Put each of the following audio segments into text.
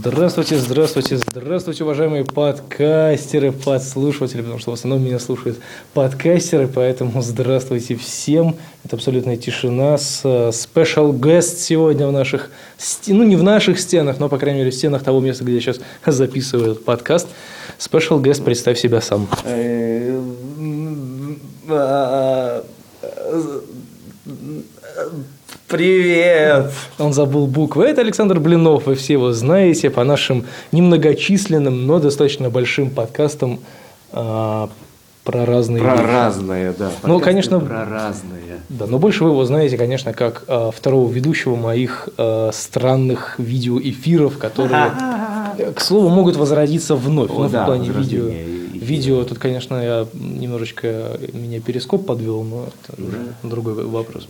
Здравствуйте, здравствуйте, здравствуйте, уважаемые подкастеры, подслушиватели, потому что в основном меня слушают подкастеры, поэтому здравствуйте всем. Это абсолютная тишина с э, special guest сегодня в наших, ну не в наших стенах, но, по крайней мере, в стенах того места, где я сейчас записываю этот подкаст. Special guest, представь себя сам. Привет! Он забыл буквы. Это Александр Блинов, вы все его знаете по нашим немногочисленным, но достаточно большим подкастам а, про разные Про вещи. разное, да. Ну, конечно, Про разное. Да, но больше вы его знаете, конечно, как а, второго ведущего моих а, странных видеоэфиров, которые, к слову, могут возродиться вновь. О, ну, да, в плане видео. эфира. Видео, тут, конечно, я немножечко меня перископ подвел, но это уже другой вопрос.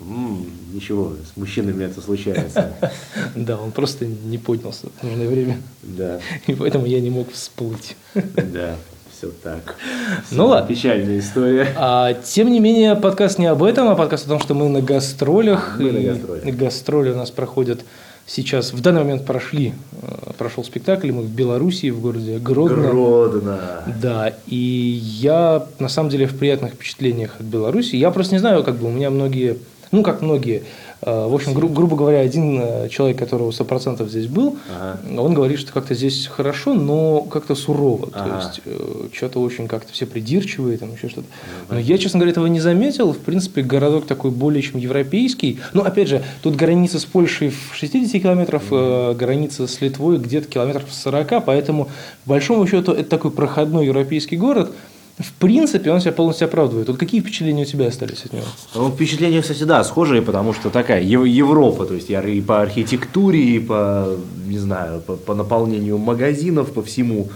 Ничего, с мужчинами это случается. Да, он просто не поднялся в нужное время, Да, и поэтому я не мог всплыть. да, все так. Ну ладно. Печальная история. А, тем не менее, подкаст не об этом, а подкаст о том, что мы на гастролях. Мы на гастролях. Гастроли у нас проходят сейчас, в данный момент прошли, э, прошел спектакль, мы в Белоруссии, в городе Гродно. Гродно. Да, и я на самом деле в приятных впечатлениях от Беларуси. Я просто не знаю, как бы у меня многие, ну как многие, в общем, гру- грубо говоря, один э, человек, которого 100% здесь был, Ага. он говорит, что как-то здесь хорошо, но как-то сурово. Ага. То есть, что-то очень как-то все придирчивые, там еще что-то. Но я, честно говоря, этого не заметил. В принципе, городок такой более чем европейский. Ну, опять же, тут граница с Польшей в 60 километров, э, граница с Литвой где-то километров 40, поэтому, по большому счету, это такой проходной европейский город. В принципе, он себя полностью оправдывает. Вот какие впечатления у тебя остались от него? Ну, впечатления, кстати, да, схожие, потому что такая Ев- Европа, то есть я и по архитектуре, и по, не знаю, по, по наполнению магазинов, по всему.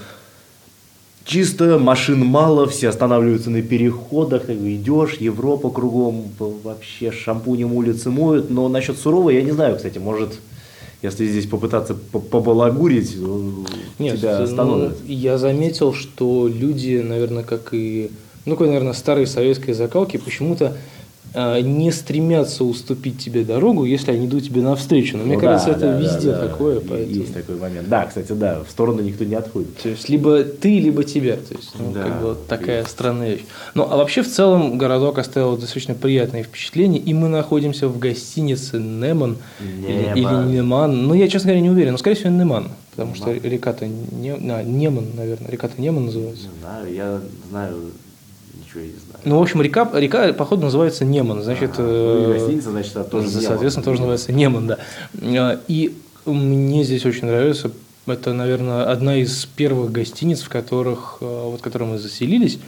Чисто, машин мало, все останавливаются на переходах, как бы идешь, Европа кругом, вообще шампунем улицы моют. Но насчет суровой, я не знаю, кстати, может, если здесь попытаться по- побалагурить, ну, Нет, тебя ну, остановят. я заметил, что люди, наверное, как и, ну, наверное, старой советской закалки, почему-то не стремятся уступить тебе дорогу, если они идут тебе навстречу. Но мне Ну кажется, да, это да, везде да, такое. Поэтому... Есть такой момент. Да, кстати, да, в сторону никто не отходит. То есть либо ты, либо тебя. То есть, ну, Да, как бы вот такая странная вещь. Ну, а вообще в целом городок оставил достаточно приятные впечатления. И мы находимся в гастинице Неман или, Неман. или Неман. Ну, я, честно говоря, не уверен. Но, скорее всего, Неман. Потому что река-то не, а, Неман, наверное. Река-то Неман называется. Не знаю, я знаю, ничего я не знаю. Ну, в общем, река, река походу, называется Неман. Значит, Ага, ну и э, гостиница, значит, она тоже Неман. соответственно, тоже называется Неман, да. Э, И мне здесь очень нравится. Это, наверное, одна из первых гостиниц, в которых, э, вот, в которой мы заселились.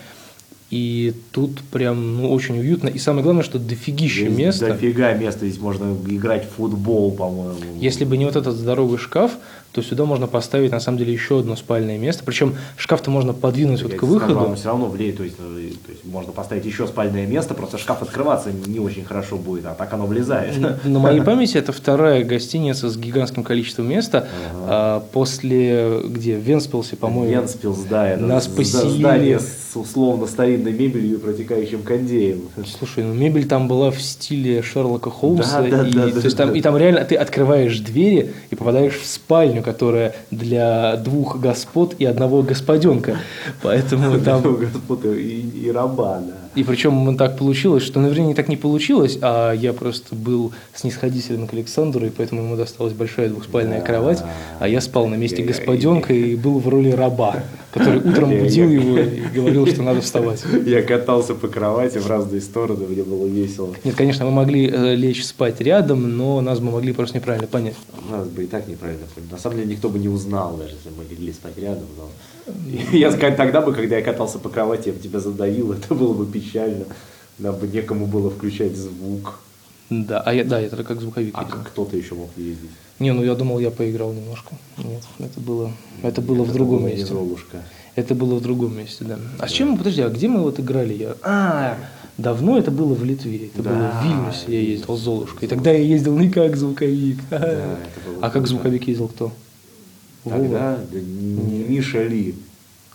И тут прям ну, очень уютно. И самое главное, что дофигища Здесь места. Дофига места, здесь можно играть в футбол, по-моему. Если бы не вот этот здоровый шкаф, то сюда можно поставить на самом деле еще одно спальное место. Причем шкаф-то можно подвинуть вот Я к тебе скажу, выходу. оно все равно влияет, то есть, э, то есть можно поставить еще спальное место, просто шкаф открываться не очень хорошо будет, а так оно влезает. На моей памяти это вторая гостиница с гигантским количеством места. А, После, где, Венспилсе, по-моему. Венспилс, да, это нас поселили. здание с условно старинной мебелью и протекающим кондеем. Слушай, ну мебель там была в стиле Шерлока Холмса. Да, да, и, да, то да, есть там, да. и там реально ты открываешь двери и попадаешь в спальню, которая для двух господ и одного господенка. Поэтому там... Господ и, и раба, да. И причем так получилось, что, наверное, не так не получилось, а я просто был снисходителен к Александру, и поэтому ему досталась большая двухспальная кровать, а я спал на месте господенка и был в роли раба, который утром будил его и говорил, что надо вставать. Я катался по кровати в разные стороны, мне было весело. Нет, конечно, мы могли э, лечь спать рядом, но нас бы могли просто неправильно понять. Нас бы и так неправильно поняли. На самом деле никто бы не узнал, даже если мы легли спать рядом. Но... Я тогда бы, когда я катался по кровати, я бы тебя задавил, это было бы печально. Нам бы некому было включать звук. Да, а я, да, я тогда как звуковик А как кто-то еще мог ездить? Не, ну я думал, я поиграл немножко. Нет, это было, это было в другом месте. Золушка. Это было в другом месте, да. А с чем мы, подожди, а где мы вот играли? Я... А, давно это было в Литве. Это Да, было в Вильнюсе, я ездил с Золушкой. И тогда я ездил не как звуковик. было А как звуковик ездил кто? Тогда да, не Миша Ли.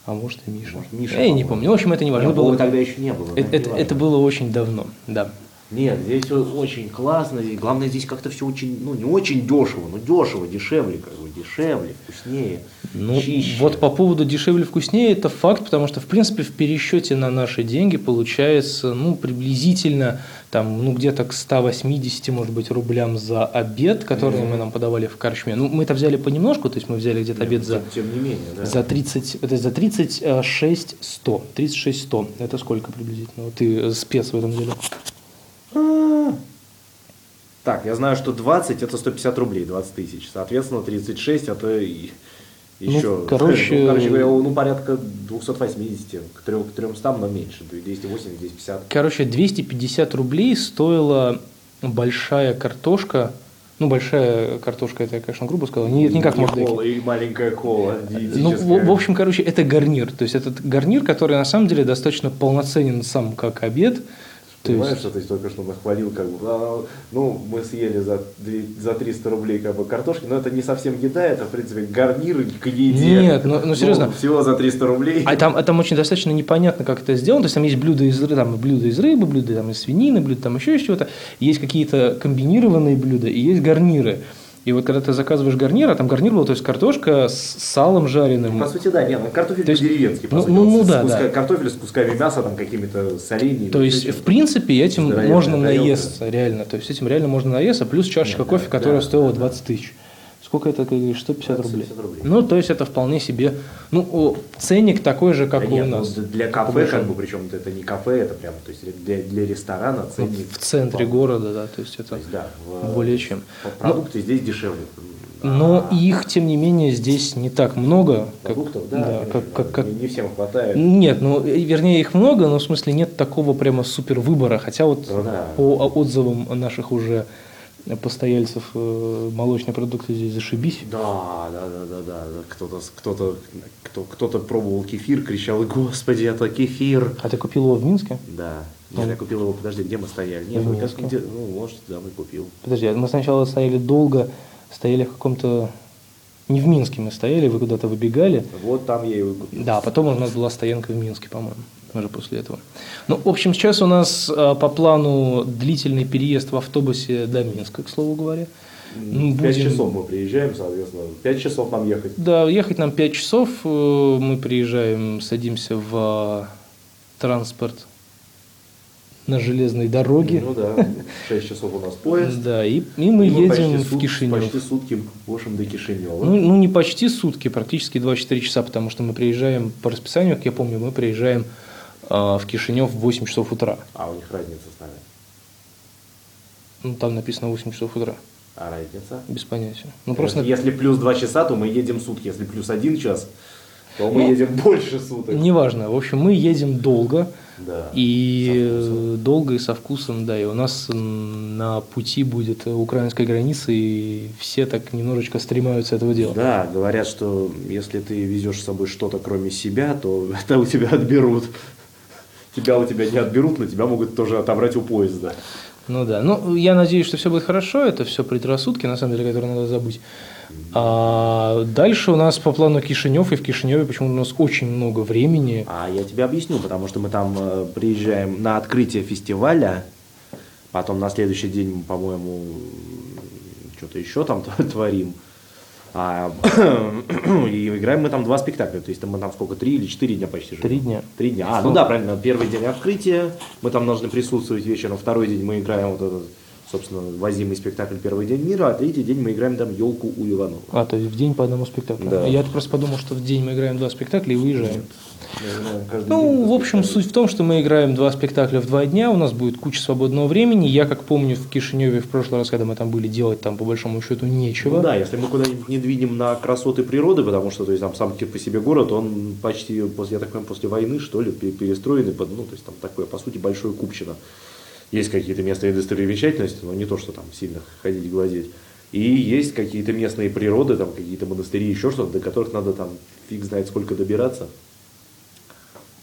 А может и Миша. Может, Миша, я не помню. В общем, это не важно. Было, тогда еще не было. это, да, это- не это было очень давно, да. Нет, здесь очень классно. И главное, здесь как-то все очень, ну, не очень дешево, но дешево, дешевле, как бы, дешевле, вкуснее, Ну, чище. вот по поводу дешевле вкуснее, это факт, потому что, в принципе, в пересчете на наши деньги получается, ну, приблизительно, там, ну, где-то к 180, может быть, рублям за обед, который мы нам подавали в корчме. Ну, мы это взяли понемножку, то есть мы взяли где-то обед за, Тем не менее, да. за 30, это за 36 100. 36 100. Это сколько приблизительно? Вот ты э, спец в этом деле. А. Так, я знаю, что 20 это 150 рублей, 20 тысяч. Соответственно, 36 это и Ну, еще. короче- ну, короче говоря, ну, порядка 280 к 3, к 300, но меньше. 280, 250. Короче, 250 рублей стоила большая картошка. Ну, большая картошка, это я, конечно, грубо сказал. Не, не как И можно кола, и маленькая кола Ну, в, в общем, короче, это гарнир. То есть, этот гарнир, который на самом деле достаточно полноценен сам как обед. То Понимаешь, есть, что ты только что нахвалил, как бы, а, ну, мы съели за, за 300 рублей как бы картошки, но это не совсем еда, это, в принципе, гарнир к еде. Нет, ну- ну, серьезно. всего за 300 рублей. а там, а там очень достаточно непонятно, как это сделано. То есть там есть блюда из, там, блюда из рыбы, блюда там, из свинины, блюда там еще из чего-то. Есть какие-то комбинированные блюда и есть гарниры. И вот когда ты заказываешь гарнир, а там гарнир был, то есть картошка с салом жареным. По сути, да, нет, ну, картофель То есть, по-деревенски, по ну, сути, ну, ну да, куска- да. Картофель с кусками мяса, там, какими-то соленьями. То есть, в принципе, этим можно наесться, реально. То есть, этим реально можно наесться, плюс чашечка кофе, да, которая да, стоила да. 20 тысяч. Сколько это, как говоришь, 150 рублей. 150 рублей. Ну, то есть, это вполне себе, ну, ценник такой же, как Да у нет, нас. ну, для кафе, как бы, причем это не кафе, это прям, то есть для, для ресторана Ну, ценник. в центре вполне. города, да, то есть, это То есть, да, в- более чем. Продукты здесь дешевле. Но А их, тем не менее, здесь не так много. как- продуктов, да, да, конечно, как, как, как- Не, не всем хватает. Нет, ну, э, вернее, их много, но в смысле нет такого прямо супер выбора. Хотя вот Ну да. по отзывам наших уже постояльцев э, молочные продукты здесь зашибись. Да, да, да, да, да. Кто-то, кто-то, кто, кто-то пробовал кефир, кричал, господи, это кефир. А ты купил его в Минске? Да. Нет, я купил его, подожди, где мы стояли? Нет, В как, Минске. где, ну, может, да, мы купил. Подожди, а мы сначала стояли долго, стояли в каком-то... Не в Минске мы стояли, вы куда-то выбегали. Вот там я его и купил. Да, потом у нас была стоянка в Минске, по-моему, уже после этого. Ну, в общем, сейчас у нас э, по плану длительный переезд в автобусе до Минска, к слову говоря. Ну, Пять будем- часов мы приезжаем, соответственно. Пять часов нам ехать. Да, ехать нам 5 часов. э, Мы приезжаем, садимся в э, транспорт на железной дороге. Ну да, шесть часов у нас поезд. Да, и, и мы И едем почти в Кишинев. Почти сутки можем до Кишинева. Ну, ну, не почти сутки, практически 24 часа, потому что мы приезжаем по расписанию, как я помню, мы приезжаем в Кишинев в 8 часов утра. А у них разница с нами. Ну, там написано 8 часов утра. А разница? Без понятия. Ну, просто Если плюс два часа, то мы едем сутки. Если плюс один час, то мы Ну, едем больше суток. неважно. В общем, мы едем долго. Да. И долго и со вкусом, да. И у нас на пути будет украинская граница, и все так немножечко стремаются этого делать. Да, говорят, что если ты везешь с собой что-то кроме себя, то это у тебя отберут. Тебя у тебя не отберут, но тебя могут тоже отобрать у поезда. Ну да. Ну, я надеюсь, что все будет хорошо. Это все предрассудки, на самом деле, которые надо забыть. А дальше у нас по плану Кишинев, и в Кишиневе почему-то у нас очень много времени. А я тебе объясню, потому что мы там э, приезжаем на открытие фестиваля, потом на следующий день, мы, по-моему, что-то еще там творим. А, и играем мы там два спектакля, то есть мы там сколько, три или четыре дня почти живем? Три дня. Три дня. А, ну да, правильно, первый день открытия, мы там должны присутствовать вечером, второй день мы играем вот этот, собственно, возимый спектакль «Первый день мира», а третий день мы играем там «Елку у Иванова». А, то есть в день по одному спектаклю. Да. Я просто подумал, что в день мы играем два спектакля и выезжаем. Ну, в общем, суть в том, что мы играем два спектакля в два дня, у нас будет куча свободного времени. Я, как помню, в Кишиневе в прошлый раз, когда мы там были, делать там по большому счету нечего. Ну да, если мы куда-нибудь не двинем на красоты природы, потому что то есть, там сам по себе город, он почти, я так понимаю, после войны, что ли, пе- перестроенный, под, ну, то есть там такое, по сути, большое купчино. Есть какие-то места индустриализации, но не то, что там сильно ходить глазеть. И есть какие-то местные природы, там какие-то монастыри, еще что-то, до которых надо там фиг знает сколько добираться.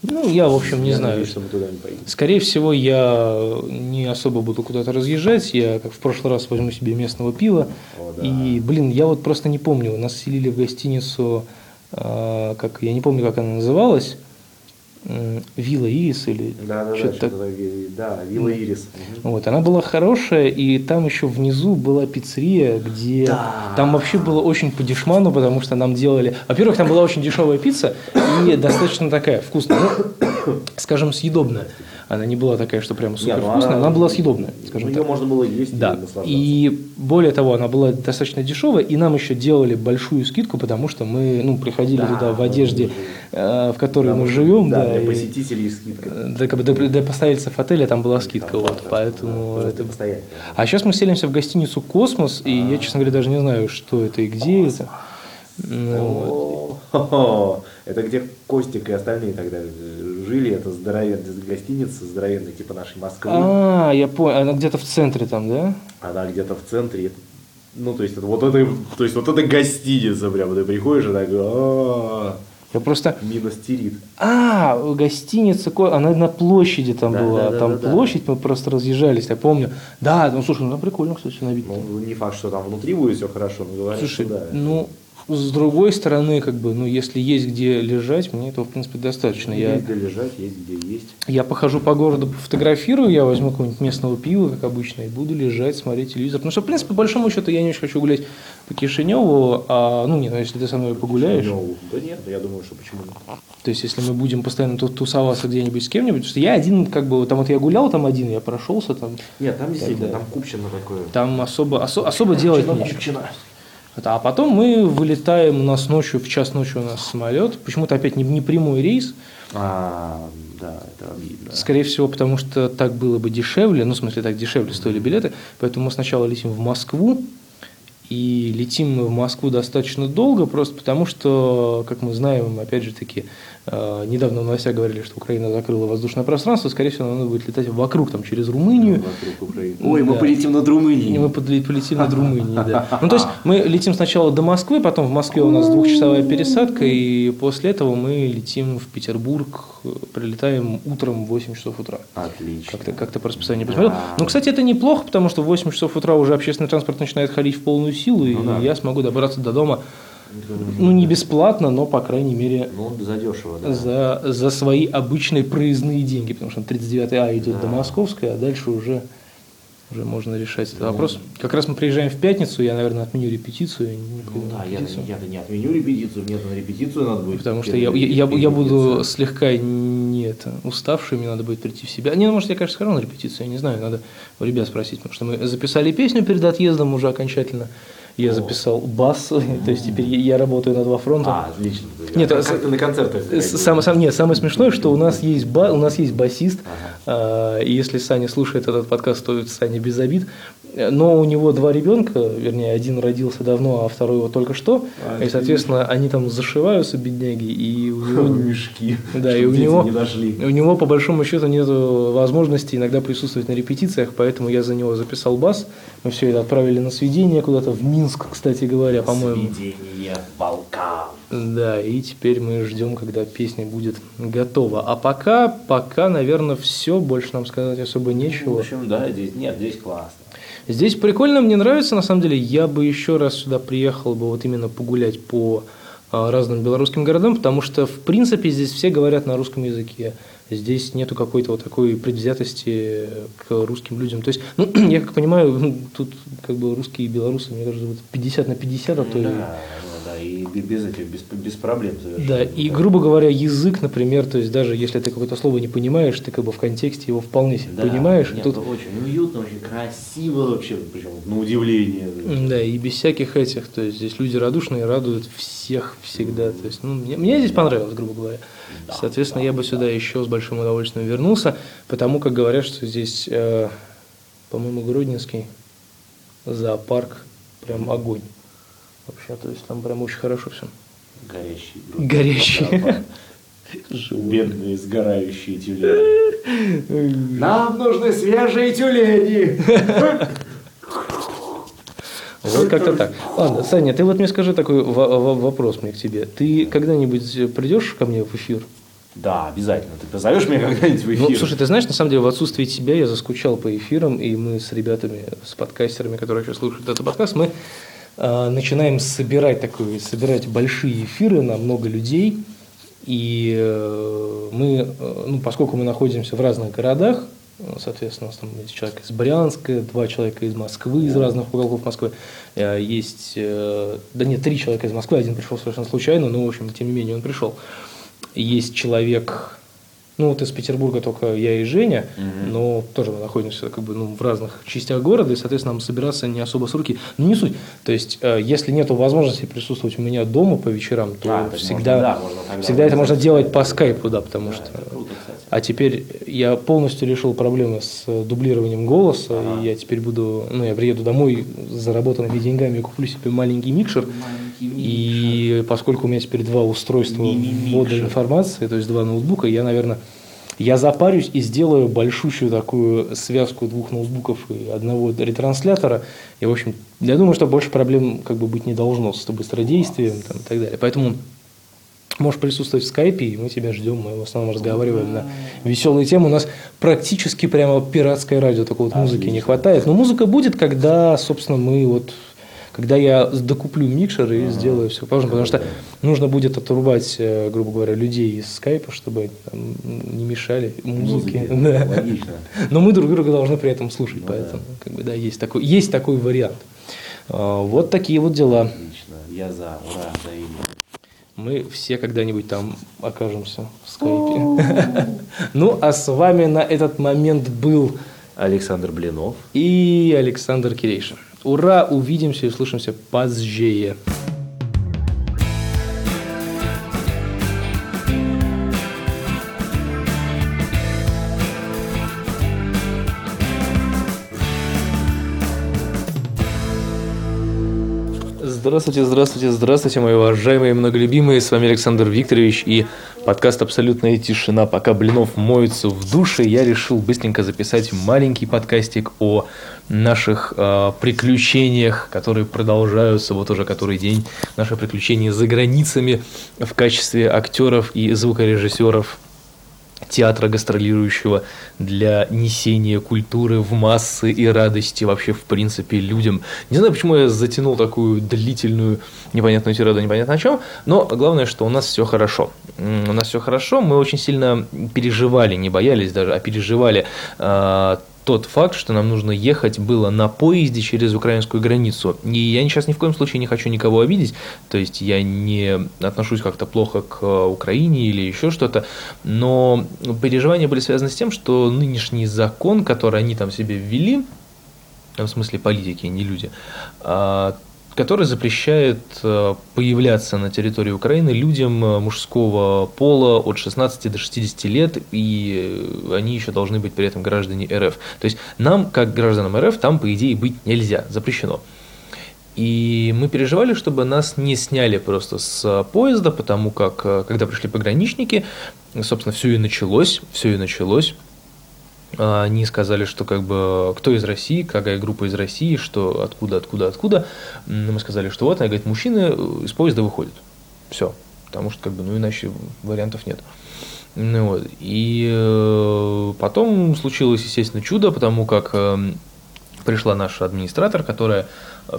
Ну, я, в общем, не Я знаю. надеюсь, что мы туда не поедем. Скорее всего, я не особо буду куда-то разъезжать. Я, как в прошлый раз, возьму себе местного пива. О, да. И, блин, я вот просто не помню. Нас селили в гостиницу, а, как я не помню, как она называлась. М, Вилла Ирис или Да, да, да, что-то что-то так- да, Вилла Ирис. Вот, она была хорошая, и там еще внизу была пиццерия, где Да. там вообще было очень по дешману, потому что нам делали... Во-первых, там была очень дешевая пицца и достаточно такая вкусная, ну, скажем, съедобная. Она не была такая, что прямо Не, супер ну вкусная, она была съедобная, скажем Ее так. можно было есть и Да, наслаждаться. и более того, она была достаточно дешевая, и нам еще делали большую скидку, потому что мы ну, приходили Да, туда в одежде, э, в которой Да, мы живем. да, Да, для и- посетителей скидка. да, как бы для, для постояльцев отеля там была скидка, Там, вот, да, поэтому да, это... постоянно. А сейчас мы селимся в гостиницу «Космос», и я, честно говоря, даже не знаю, что это и где это. Ну, Это где Костик и остальные тогда э, жили, это здоровенная гостиница, здоровенная, типа нашей Москвы. А, я понял, она где-то в центре там, да? Она где-то в центре. Ну, то есть, это вот это, то есть, вот это гостиница прям, ты приходишь и так, «А, Я просто... минус тирит. А, гостиница, она на площади там Да, была. да, да, там да, да. площадь, мы просто разъезжались, я помню. Да, ну слушай, ну прикольно, кстати, на вид. Ну, не факт, что там внутри будет все хорошо, но говорят, Слушай, что да. ну, с другой стороны, как бы, ну, если есть где лежать, мне этого, в принципе, достаточно. Я, Есть где лежать, есть где есть. я похожу по городу, фотографирую, я возьму какого-нибудь местного пива, как обычно, и буду лежать, смотреть телевизор. Потому что, в принципе, по большому счету, я не очень хочу гулять по Кишиневу, а, ну, нет, ну, если ты со мной погуляешь, Ну, да нет, я думаю, что почему. то есть, если мы будем постоянно тут тусоваться где-нибудь с кем-нибудь, потому что я один, как бы, там вот я гулял там один, я прошелся там, Нет, там действительно, да. там Купчино такое. там особо, осо- особо делать нечего. А потом мы вылетаем, у нас ночью, в час ночи у нас самолет, почему-то опять не, не прямой рейс, А, да, это обидно. скорее всего, потому что так было бы дешевле, ну, в смысле, так дешевле стоили билеты, поэтому мы сначала летим в Москву, и летим мы в Москву достаточно долго, просто потому что, как мы знаем, опять же таки, э, недавно в новостях говорили, что Украина закрыла воздушное пространство, скорее всего, надо будет летать вокруг, там, через Румынию, Вокруг Украины. Ой, мы Да. полетим над Румынией. И мы полетим над Румынией, да. Ну, то есть мы летим сначала до Москвы, потом в Москве у нас двухчасовая пересадка, и после этого мы летим в Петербург, прилетаем утром в 8 часов утра. Отлично. Как-то как по расписанию посмотрел. Ну, кстати, это неплохо, потому что в 8 часов утра уже общественный транспорт начинает ходить в полную силу, и Ну да. я смогу добраться до дома, ну, не бесплатно, но, по крайней мере, Ну, задешево, да. за, за свои обычные проездные деньги, потому что 39А идет Да. до Московской, а дальше уже, уже можно решать этот вопрос. Как раз мы приезжаем в пятницу, я, наверное, отменю репетицию. не Ну да, я, я-то не отменю репетицию, мне на репетицию надо будет. Потому что я, я, я, я буду слегка не это, уставший, мне надо будет прийти в себя. Не, ну, может, я, конечно, схожу на репетицию, я не знаю, надо у ребят спросить, потому что мы записали песню перед отъездом уже окончательно. Я записал бас, то есть теперь я, работаю на два фронта. А, отлично. Нет, а как ты на концертах? С- Самое, сам- нет, самое смешное, что у нас есть, ба, у нас есть басист, а, и если Саня слушает этот подкаст, то Саня без обид, но у него два ребенка, вернее, один родился давно, а второй вот только что, А, и, соответственно, они там зашиваются, бедняги, и у него... Мешки. Да, и у него, не дошли. у него по большому счету нет возможности иногда присутствовать на репетициях, поэтому я за него записал бас. Мы все это отправили на сведение куда-то в Минск, кстати говоря, по-моему. Сведение волкам. Да, и теперь мы ждем, когда песня будет готова. А пока, пока, наверное, все, больше нам сказать особо В нечего. общем, да, здесь, нет, здесь классно. Здесь прикольно, мне нравится, на самом деле. Я бы еще раз сюда приехал бы вот именно погулять по а, разным белорусским городам, потому что, в принципе, здесь все говорят на русском языке. Здесь нету какой-то вот такой предвзятости к русским людям. То есть, ну, я как понимаю, тут как бы русские и белорусы, мне кажется, вот 50 на 50, а то и- Да, да, и бе- без этих, без, без проблем совершенно. Да, и, грубо говоря, язык, например, то есть даже если ты какое-то слово не понимаешь, ты как бы в контексте его вполне себе Да, понимаешь. Нет, тут, очень уютно, очень красиво вообще, причем на удивление. да, и без всяких этих, то есть здесь люди радушные, радуют всех всегда. То есть, ну, мне, мне здесь понравилось, грубо говоря. Соответственно, я бы сюда еще с большим удовольствием вернулся, потому как говорят, что здесь, э, по-моему, Гродненский зоопарк прям огонь. Вообще, то есть там прям очень хорошо все. Горящий. Горящий. Бедные сгорающие тюлени. Нам нужны свежие тюлени. Вот как-то так. Ладно, Саня, ты вот мне скажи такой во- во- вопрос мне к тебе. Ты когда-нибудь придешь ко мне в эфир? Да, обязательно. Ты позовешь меня когда-нибудь в эфир? Ну, слушай, ты знаешь, на самом деле, в отсутствие тебя я заскучал по эфирам, и мы с ребятами, с подкастерами, которые сейчас слушают этот подкаст, мы начинаем собирать такой, собирать большие эфиры на много людей. И э, мы, э, ну, поскольку мы находимся в разных городах, соответственно, у нас там есть человек из Брянска, два человека из Москвы, из разных уголков Москвы, есть, да нет, три человека из Москвы, один пришел совершенно случайно, но, в общем, тем не менее, он пришел. Есть человек ну, вот из Петербурга только я и Женя, угу. но тоже мы находимся как бы, ну, в разных частях города, и, соответственно, нам собираться не особо с руки. Но не суть. То есть, э, если нет возможности присутствовать у меня дома по вечерам, то а, всегда, можно, да, можно всегда это можно делать по скайпу, да, потому да, что... Круто, а теперь я полностью решил проблемы с э, дублированием голоса, ага. и я теперь буду, ну, я приеду домой с заработанными деньгами куплю себе маленький микшер. Маленький и поскольку у меня теперь два устройства ввода информации, то есть два ноутбука, я, наверное, я запарюсь и сделаю большущую такую связку двух ноутбуков и одного ретранслятора. И, в общем, я думаю, что больше проблем как бы быть не должно с быстродействием там, и так далее. Поэтому можешь присутствовать в скайпе, и мы тебя ждем. Мы в основном разговариваем на веселые темы. У нас практически прямо пиратское радио, только вот музыки не хватает. Но музыка будет, когда, собственно, мы вот когда я докуплю микшер и ага. сделаю все положено, потому что нужно будет отрубать, э, грубо говоря, людей из скайпа, чтобы там, не мешали музыке. Да. Логично. Но мы друг друга должны при этом слушать, ну, поэтому да. как бы да есть такой есть такой вариант. А, вот такие вот дела. Отлично, я за, ура, за мы все когда-нибудь там окажемся в скайпе. Ну, а с вами на этот момент был Александр Блинов и Александр Кирейшин. Ура, увидимся и услышимся позже. Здравствуйте, здравствуйте, здравствуйте, мои уважаемые и многолюбимые. С вами Александр Викторович и подкаст «Абсолютная тишина». Пока Блинов моется в душе, я решил быстренько записать маленький подкастик о наших э, приключениях, которые продолжаются вот уже который день. Наши приключения за границами в качестве актеров и звукорежиссеров театра гастролирующего для несения культуры в массы и радости вообще в принципе людям. Не знаю, почему я затянул такую длительную непонятную тираду, непонятно о чем, но главное, что у нас все хорошо. У нас все хорошо, мы очень сильно переживали, не боялись даже, а переживали э, тот факт, что нам нужно ехать было на поезде через украинскую границу. И я сейчас ни в коем случае не хочу никого обидеть, то есть я не отношусь как-то плохо к Украине или еще что-то, но переживания были связаны с тем, что нынешний закон, который они там себе ввели, в смысле политики, не люди, а, который запрещает э, появляться на территории Украины людям э, мужского пола от 16 до 60 лет, и э, они еще должны быть при этом граждане РФ. То есть нам, как гражданам РФ, там, по идее, быть нельзя, запрещено. И мы переживали, чтобы нас не сняли просто с поезда, потому как, когда пришли пограничники, собственно, все и началось, все и началось они сказали, что как бы кто из России, какая группа из России, что откуда, откуда, откуда. Мы сказали, что вот, она говорит, мужчины из поезда выходят. Все. Потому что, как бы, ну, иначе вариантов нет. Ну, вот. И э, потом случилось, естественно, чудо, потому как э, пришла наш администратор, которая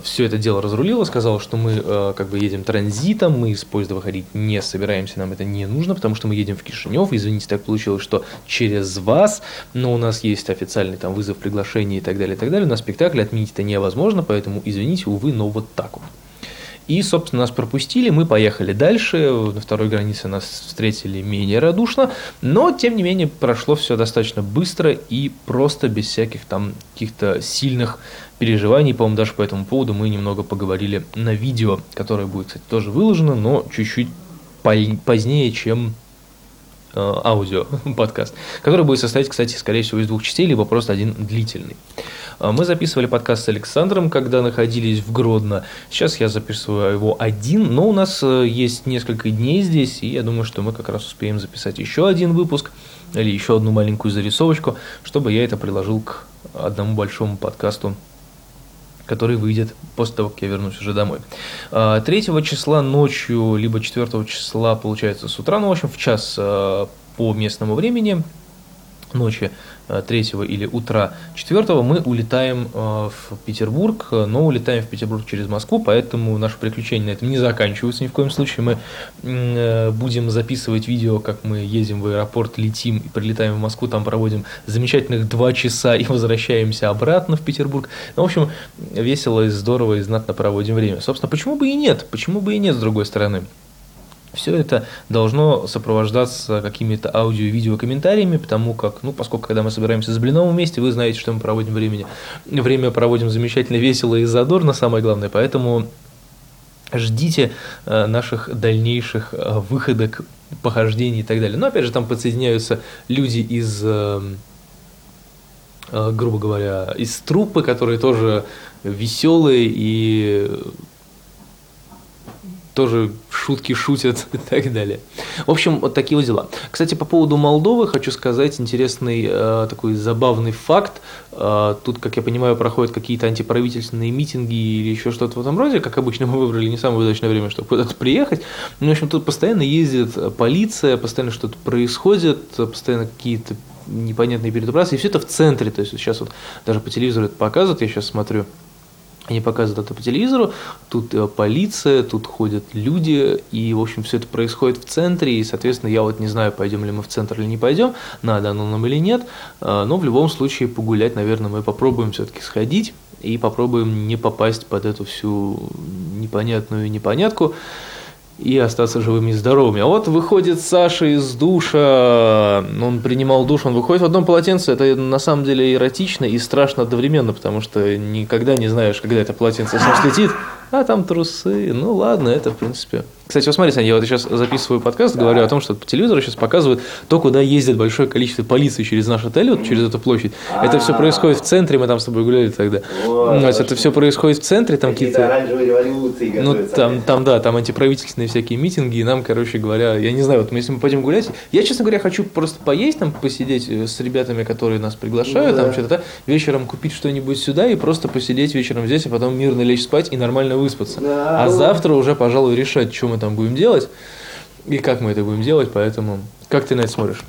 все это дело разрулила, сказала, что мы э, как бы едем транзитом, мы из поезда выходить не собираемся, нам это не нужно, потому что мы едем в Кишинев, извините, так получилось, что через вас, но у нас есть официальный там вызов, приглашение и так далее, и так далее, на спектакль отменить это невозможно, поэтому извините, увы, но вот так вот. И, собственно, нас пропустили, мы поехали дальше, на второй границе нас встретили менее радушно, но, тем не менее, прошло все достаточно быстро и просто без всяких там каких-то сильных переживаний, по-моему, даже по этому поводу мы немного поговорили на видео, которое будет, кстати, тоже выложено, но чуть-чуть позднее, чем аудио подкаст, который будет состоять, кстати, скорее всего, из двух частей, либо просто один длительный. А, мы записывали подкаст с Александром, когда находились в Гродно. Сейчас я записываю его один, но у нас э, есть несколько дней здесь, и я думаю, что мы как раз успеем записать еще один выпуск или еще одну маленькую зарисовочку, чтобы я это приложил к одному большому подкасту который выйдет после того, как я вернусь уже домой. 3 а, числа ночью, либо 4 числа, получается, с утра, ну, в общем, в час э, по местному времени, ночи, третьего или утра четвертого мы улетаем в Петербург, но улетаем в Петербург через Москву, поэтому наши приключения на этом не заканчиваются ни в коем случае. Мы будем записывать видео, как мы едем в аэропорт, летим и прилетаем в Москву, там проводим замечательных два часа и возвращаемся обратно в Петербург. Ну, в общем, весело и здорово и знатно проводим время. Собственно, почему бы и нет? Почему бы и нет, с другой стороны? Все это должно сопровождаться какими-то аудио и видео комментариями, потому как, ну, поскольку когда мы собираемся с Блиновым вместе, вы знаете, что мы проводим времени. Время проводим замечательно весело и задорно, самое главное, поэтому ждите э, наших дальнейших э, выходок, похождений и так далее. Но опять же, там подсоединяются люди из э, грубо говоря, из труппы, которые тоже веселые и тоже шутки шутят и так далее. В общем, вот такие вот дела. Кстати, по поводу Молдовы хочу сказать интересный э, такой забавный факт. Э, тут, как я понимаю, проходят какие-то антиправительственные митинги или еще что-то в этом роде. Как обычно, мы выбрали не самое удачное время, чтобы куда-то приехать. Ну, в общем, тут постоянно ездит полиция, постоянно что-то происходит, постоянно какие-то непонятные передобрасы, и все это в центре. То есть сейчас вот даже по телевизору это показывают, я сейчас смотрю они показывают это по телевизору, тут э, полиция, тут ходят люди, и, в общем, все это происходит в центре, и, соответственно, я вот не знаю, пойдем ли мы в центр или не пойдем, надо оно нам или нет, э, но в любом случае погулять, наверное, мы попробуем все-таки сходить и попробуем не попасть под эту всю непонятную непонятку и остаться живыми и здоровыми. А вот выходит Саша из душа, он принимал душ, он выходит в одном полотенце, это на самом деле эротично и страшно одновременно, потому что никогда не знаешь, когда это полотенце с него слетит, а там трусы, ну ладно, это в принципе кстати, вот смотрите, я вот сейчас записываю подкаст, да. говорю о том, что по телевизору сейчас показывают то, куда ездит большое количество полиции через наш отель, вот через эту площадь. А-а-а. Это все происходит в центре, мы там с тобой гуляли тогда. Вот, Значит, это все происходит в центре, там какие-то... оранжевые революции Ну, там, там, да, там антиправительственные всякие митинги, и нам, короче говоря, я не знаю, вот мы, если мы пойдем гулять, я, честно говоря, хочу просто поесть, там, посидеть э, с ребятами, которые нас приглашают, ну, там, да. что-то, вечером купить что-нибудь сюда и просто посидеть вечером здесь, а потом мирно лечь спать и нормально выспаться. Да, а завтра уже, пожалуй, решать, что мы там будем делать и как мы это будем делать, поэтому как ты на это смотришь?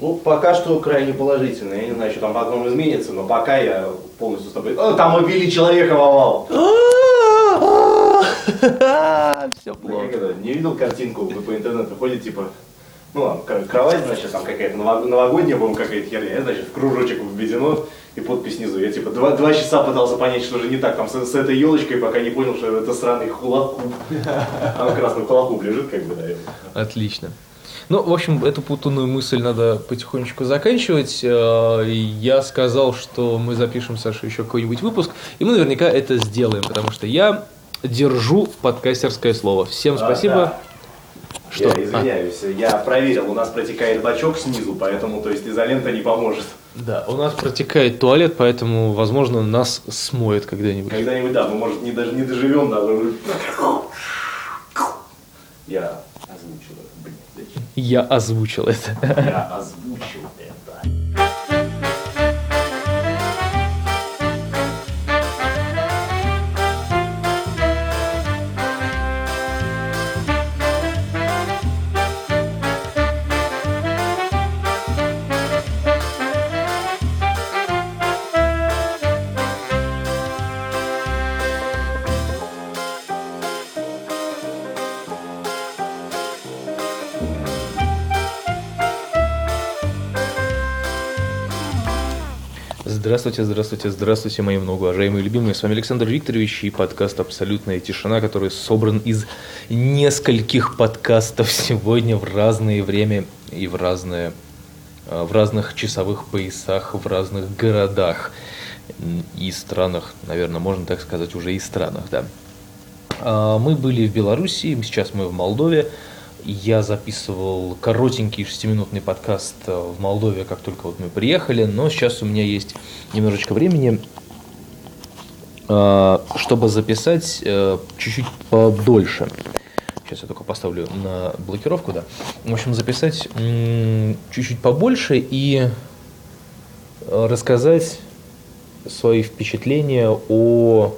Ну, пока что крайне положительно. Я не знаю, что там потом изменится, но пока я полностью с тобой... О, там убили человека в овал! Все плохо. Не видел картинку, вы по интернету ходите, типа, ну ладно, кровать, значит, там какая-то новогодняя, по какая-то херня, значит, в кружочек введено, и подпись снизу. Я типа два, два часа пытался понять, что же не так там с, с этой елочкой, пока не понял, что это сраный хулакуб. Она красный хулакуб лежит, как бы, да. Отлично. Ну, в общем, эту путанную мысль надо потихонечку заканчивать. Э, я сказал, что мы запишем, Саша, еще какой-нибудь выпуск, и мы наверняка это сделаем, потому что я держу подкастерское слово. Всем спасибо. Да. Что? Я извиняюсь, а. я проверил, у нас протекает бачок снизу, поэтому, то есть, изолента не поможет. Да, у нас протекает туалет, поэтому, возможно, нас смоет когда-нибудь. Когда-нибудь, да, мы, может, не, даже не доживем, да. Я озвучил это. Я озвучил это. Я озвучил Здравствуйте, здравствуйте, здравствуйте, мои многоуважаемые любимые. С вами Александр Викторович и подкаст «Абсолютная тишина», который собран из нескольких подкастов сегодня в разное время и в, разные, а, в разных часовых поясах, в разных городах и странах, наверное, можно так сказать, уже и странах, да. А, мы были в Беларуси, сейчас мы в Молдове. Я записывал коротенький шестиминутный подкаст э, в Молдове, как только вот мы приехали, но сейчас у меня есть немножечко времени, э, чтобы записать э, чуть-чуть подольше. Сейчас я только поставлю на блокировку, да. В общем, записать чуть-чуть побольше и рассказать свои впечатления о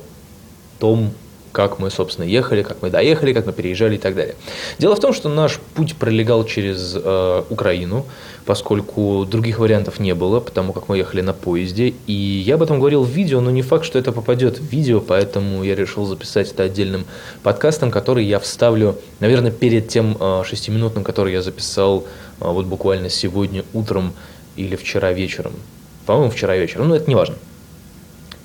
том, как мы, собственно, ехали, как мы доехали, как мы переезжали и так далее. Дело в том, что наш путь пролегал через э, Украину, поскольку других вариантов не было, потому как мы ехали на поезде. И я об этом говорил в видео, но не факт, что это попадет в видео, поэтому я решил записать это отдельным подкастом, который я вставлю, наверное, перед тем э, шестиминутным, который я записал э, вот буквально сегодня утром или вчера вечером. По-моему, вчера вечером, но это не важно.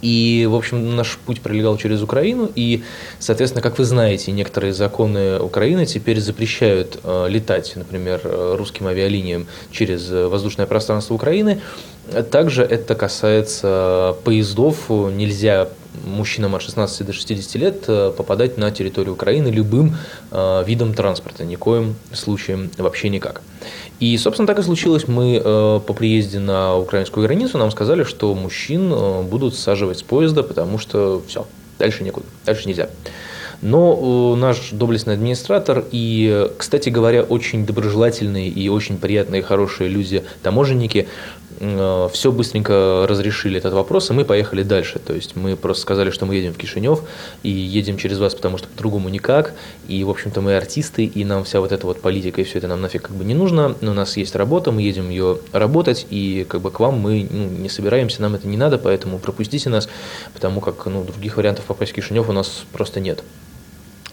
И, в общем, наш путь пролегал через Украину, и, соответственно, как вы знаете, некоторые законы Украины теперь запрещают э, летать, например, русским авиалиниям через воздушное пространство Украины. Также это касается поездов. Нельзя мужчинам от 16 до 60 лет э, попадать на территорию Украины любым э, видом транспорта, никоим случаем вообще никак. И, собственно, так и случилось. Мы э, по приезде на украинскую границу нам сказали, что мужчин э, будут саживать с поезда, потому что все, дальше некуда, дальше нельзя. Но э, наш доблестный администратор и, кстати говоря, очень доброжелательные и очень приятные, хорошие люди, таможенники, все быстренько разрешили этот вопрос, и мы поехали дальше. То есть мы просто сказали, что мы едем в Кишинев, и едем через вас, потому что по-другому никак. И, в общем-то, мы артисты, и нам вся вот эта вот политика и все это нам нафиг как бы не нужно. Но у нас есть работа, мы едем ее работать, и как бы к вам мы ну, не собираемся, нам это не надо, поэтому пропустите нас, потому как ну, других вариантов попасть в Кишинев у нас просто нет.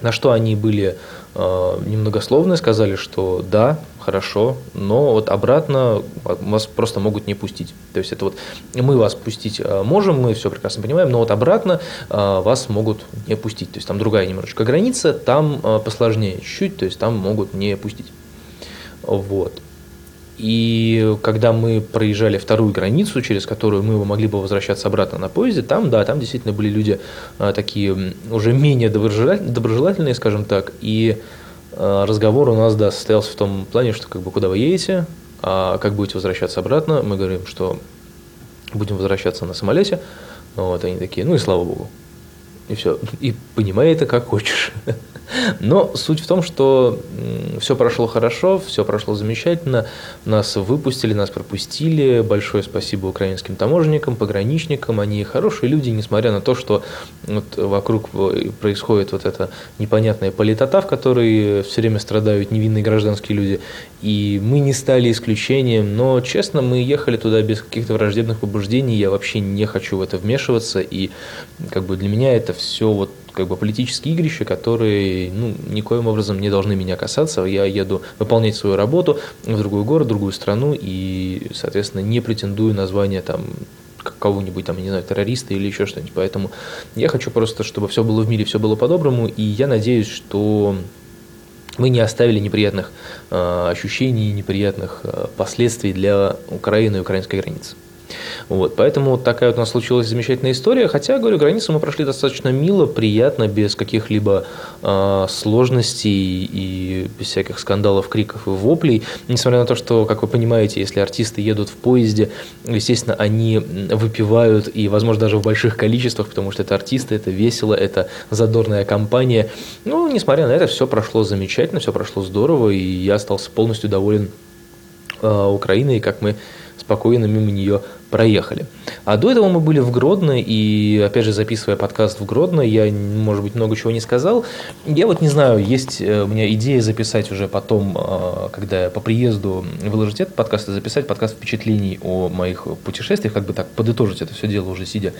На что они были э, немногословны, сказали, что да, хорошо, но вот обратно вас просто могут не пустить. То есть это вот мы вас пустить э, можем, мы все прекрасно понимаем, но вот обратно э, вас могут не пустить. То есть там другая немножечко граница, там э, посложнее чуть-чуть, то есть там могут не пустить. Вот. И когда мы проезжали вторую границу, через которую мы могли бы возвращаться обратно на поезде, там, да, там действительно были люди а, такие уже менее доброжелательные, скажем так, и а, разговор у нас, да, состоялся в том плане, что как бы куда вы едете, а как будете возвращаться обратно, мы говорим, что будем возвращаться на самолете, вот, они такие, ну и слава богу, и все, и понимай это как хочешь. Но суть в том, что все прошло хорошо, все прошло замечательно, нас выпустили, нас пропустили, большое спасибо украинским таможенникам, пограничникам, они хорошие люди, несмотря на то, что вот вокруг происходит вот эта непонятная политота, в которой все время страдают невинные гражданские люди, и мы не стали исключением, но, честно, мы ехали туда без каких-то враждебных побуждений, я вообще не хочу в это вмешиваться, и как бы для меня это все вот как бы политические игрища, которые ну, никоим образом не должны меня касаться. Я еду выполнять свою работу в другой город, в другую страну и, соответственно, не претендую на звание там кого-нибудь там, не знаю, террориста или еще что-нибудь. Поэтому я хочу просто, чтобы все было в мире, все было по-доброму, и я надеюсь, что мы не оставили неприятных э, ощущений, неприятных э, последствий для Украины и украинской границы. Вот, поэтому вот такая вот у нас случилась замечательная история. Хотя, говорю, границу мы прошли достаточно мило, приятно, без каких-либо э, сложностей и без всяких скандалов, криков и воплей. Несмотря на то, что, как вы понимаете, если артисты едут в поезде, естественно, они выпивают и, возможно, даже в больших количествах, потому что это артисты, это весело, это задорная компания. Ну, несмотря на это, все прошло замечательно, все прошло здорово, и я остался полностью доволен э, Украиной, как мы спокойно мимо нее проехали. А до этого мы были в Гродно, и, опять же, записывая подкаст в Гродно, я, может быть, много чего не сказал. Я вот не знаю, есть э, у меня идея записать уже потом, э, когда я по приезду выложить этот подкаст, и записать подкаст впечатлений о моих путешествиях, как бы так подытожить это все дело уже сидя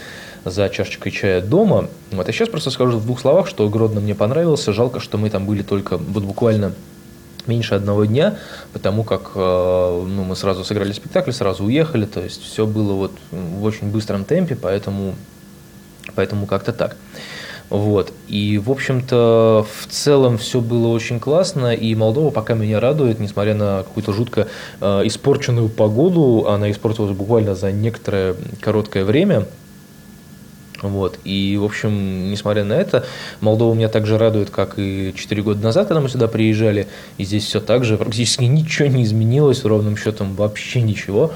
за чашечкой чая дома. Вот, а сейчас просто скажу в двух словах, что Гродно мне понравился. Жалко, что мы там были только вот буквально меньше одного дня, потому как э, ну, мы сразу сыграли спектакль, сразу уехали, то есть все было вот в очень быстром темпе, поэтому, поэтому как-то так. Вот. И, в общем-то, в целом все было очень классно, и Молдова пока меня радует, несмотря на какую-то жутко э, испорченную погоду, она испортилась буквально за некоторое короткое время – вот. И, в общем, несмотря на это, Молдова меня так же радует, как и 4 года назад, когда мы сюда приезжали. И здесь все так же, практически ничего не изменилось, ровным счетом вообще ничего.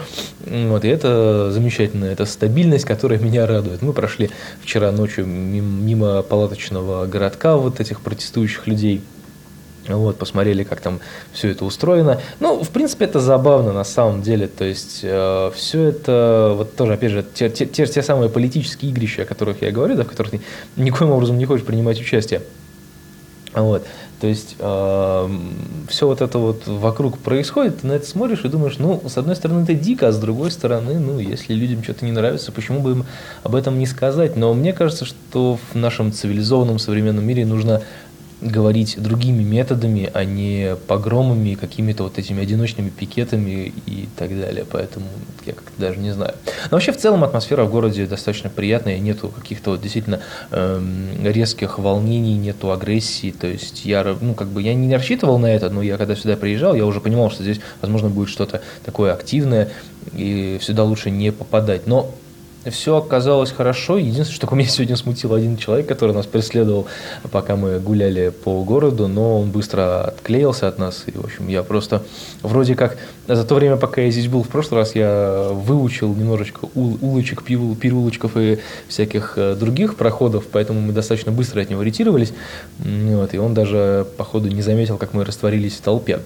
Вот. И это замечательно, это стабильность, которая меня радует. Мы прошли вчера ночью мимо палаточного городка вот этих протестующих людей. Вот, посмотрели, как там все это устроено. Ну, в принципе, это забавно на самом деле. То есть, э, все это, вот тоже, опять же, те, те, те, самые политические игрища, о которых я говорю, да, в которых ты никоим образом не хочешь принимать участие. Вот. То есть э, все вот это вот вокруг происходит, ты на это смотришь и думаешь, ну, с одной стороны, это дико, а с другой стороны, ну, если людям что-то не нравится, почему бы им об этом не сказать? Но мне кажется, что в нашем цивилизованном современном мире нужно говорить другими методами, а не погромами, какими-то вот этими одиночными пикетами и так далее. Поэтому я как-то даже не знаю. Но вообще в целом атмосфера в городе достаточно приятная, нету каких-то вот действительно эм, резких волнений, нету агрессии. То есть я, ну, как бы я не рассчитывал на это, но я когда сюда приезжал, я уже понимал, что здесь, возможно, будет что-то такое активное, и сюда лучше не попадать. Но все оказалось хорошо. Единственное, что меня сегодня смутил один человек, который нас преследовал, пока мы гуляли по городу, но он быстро отклеился от нас. И, в общем, я просто вроде как за то время, пока я здесь был в прошлый раз, я выучил немножечко улочек, переулочков и всяких э, других проходов, поэтому мы достаточно быстро от него ретировались. Вот, и он даже, походу, не заметил, как мы растворились в толпе.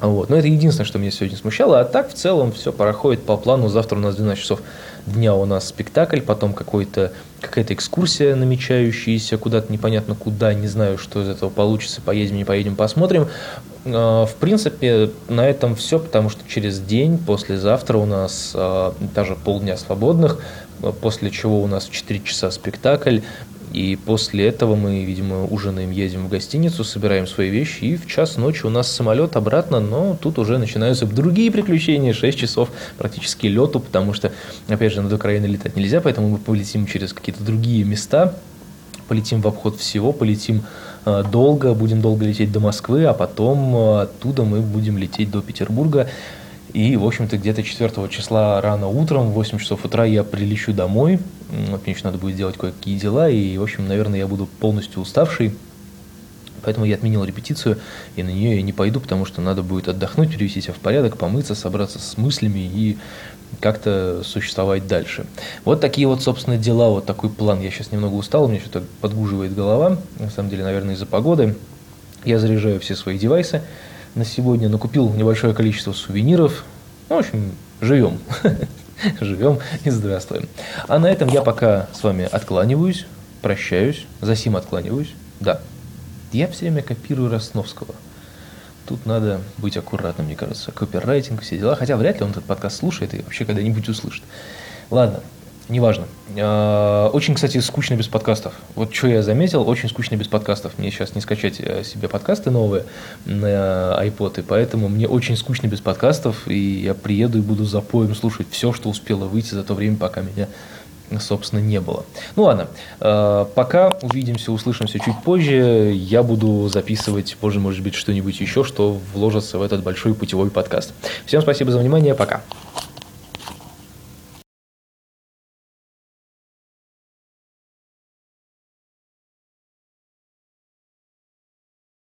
Вот. Но это единственное, что меня сегодня смущало. А так, в целом, все проходит по плану. Завтра у нас 12 часов дня у нас спектакль, потом какой-то, какая-то экскурсия намечающаяся, куда-то непонятно куда, не знаю, что из этого получится, поедем, не поедем, посмотрим. А, в принципе, на этом все, потому что через день, послезавтра у нас а, даже полдня свободных, после чего у нас в 4 часа спектакль, и после этого мы, видимо, ужинаем, едем в гостиницу, собираем свои вещи, и в час ночи у нас самолет обратно, но тут уже начинаются другие приключения, 6 часов практически лету, потому что, опять же, над Украиной летать нельзя, поэтому мы полетим через какие-то другие места, полетим в обход всего, полетим э, долго, будем долго лететь до Москвы, а потом э, оттуда мы будем лететь до Петербурга. И, в общем-то, где-то 4 числа рано утром, в 8 часов утра я прилечу домой. Мне еще надо будет сделать кое-какие дела, и, в общем, наверное, я буду полностью уставший. Поэтому я отменил репетицию, и на нее я не пойду, потому что надо будет отдохнуть, привести себя в порядок, помыться, собраться с мыслями и как-то существовать дальше. Вот такие вот, собственно, дела, вот такой план. Я сейчас немного устал, у меня что-то подгуживает голова, на самом деле, наверное, из-за погоды. Я заряжаю все свои девайсы, на сегодня, накупил небольшое количество сувениров. Ну, в общем, живем. живем и здравствуем. А на этом я пока с вами откланиваюсь, прощаюсь, за сим откланиваюсь. Да, я все время копирую Росновского. Тут надо быть аккуратным, мне кажется. Копирайтинг, все дела. Хотя вряд ли он этот подкаст слушает и вообще когда-нибудь услышит. Ладно, неважно. А, очень, кстати, скучно без подкастов. Вот что я заметил, очень скучно без подкастов. Мне сейчас не скачать э, себе подкасты новые на iPod, и поэтому мне очень скучно без подкастов, и я приеду и буду за поем слушать все, что успело выйти за то время, пока меня собственно, не было. Ну ладно, пока увидимся, услышимся чуть позже. Я буду записывать позже, может быть, что-нибудь еще, что вложится в этот большой путевой подкаст. Всем спасибо за внимание, пока.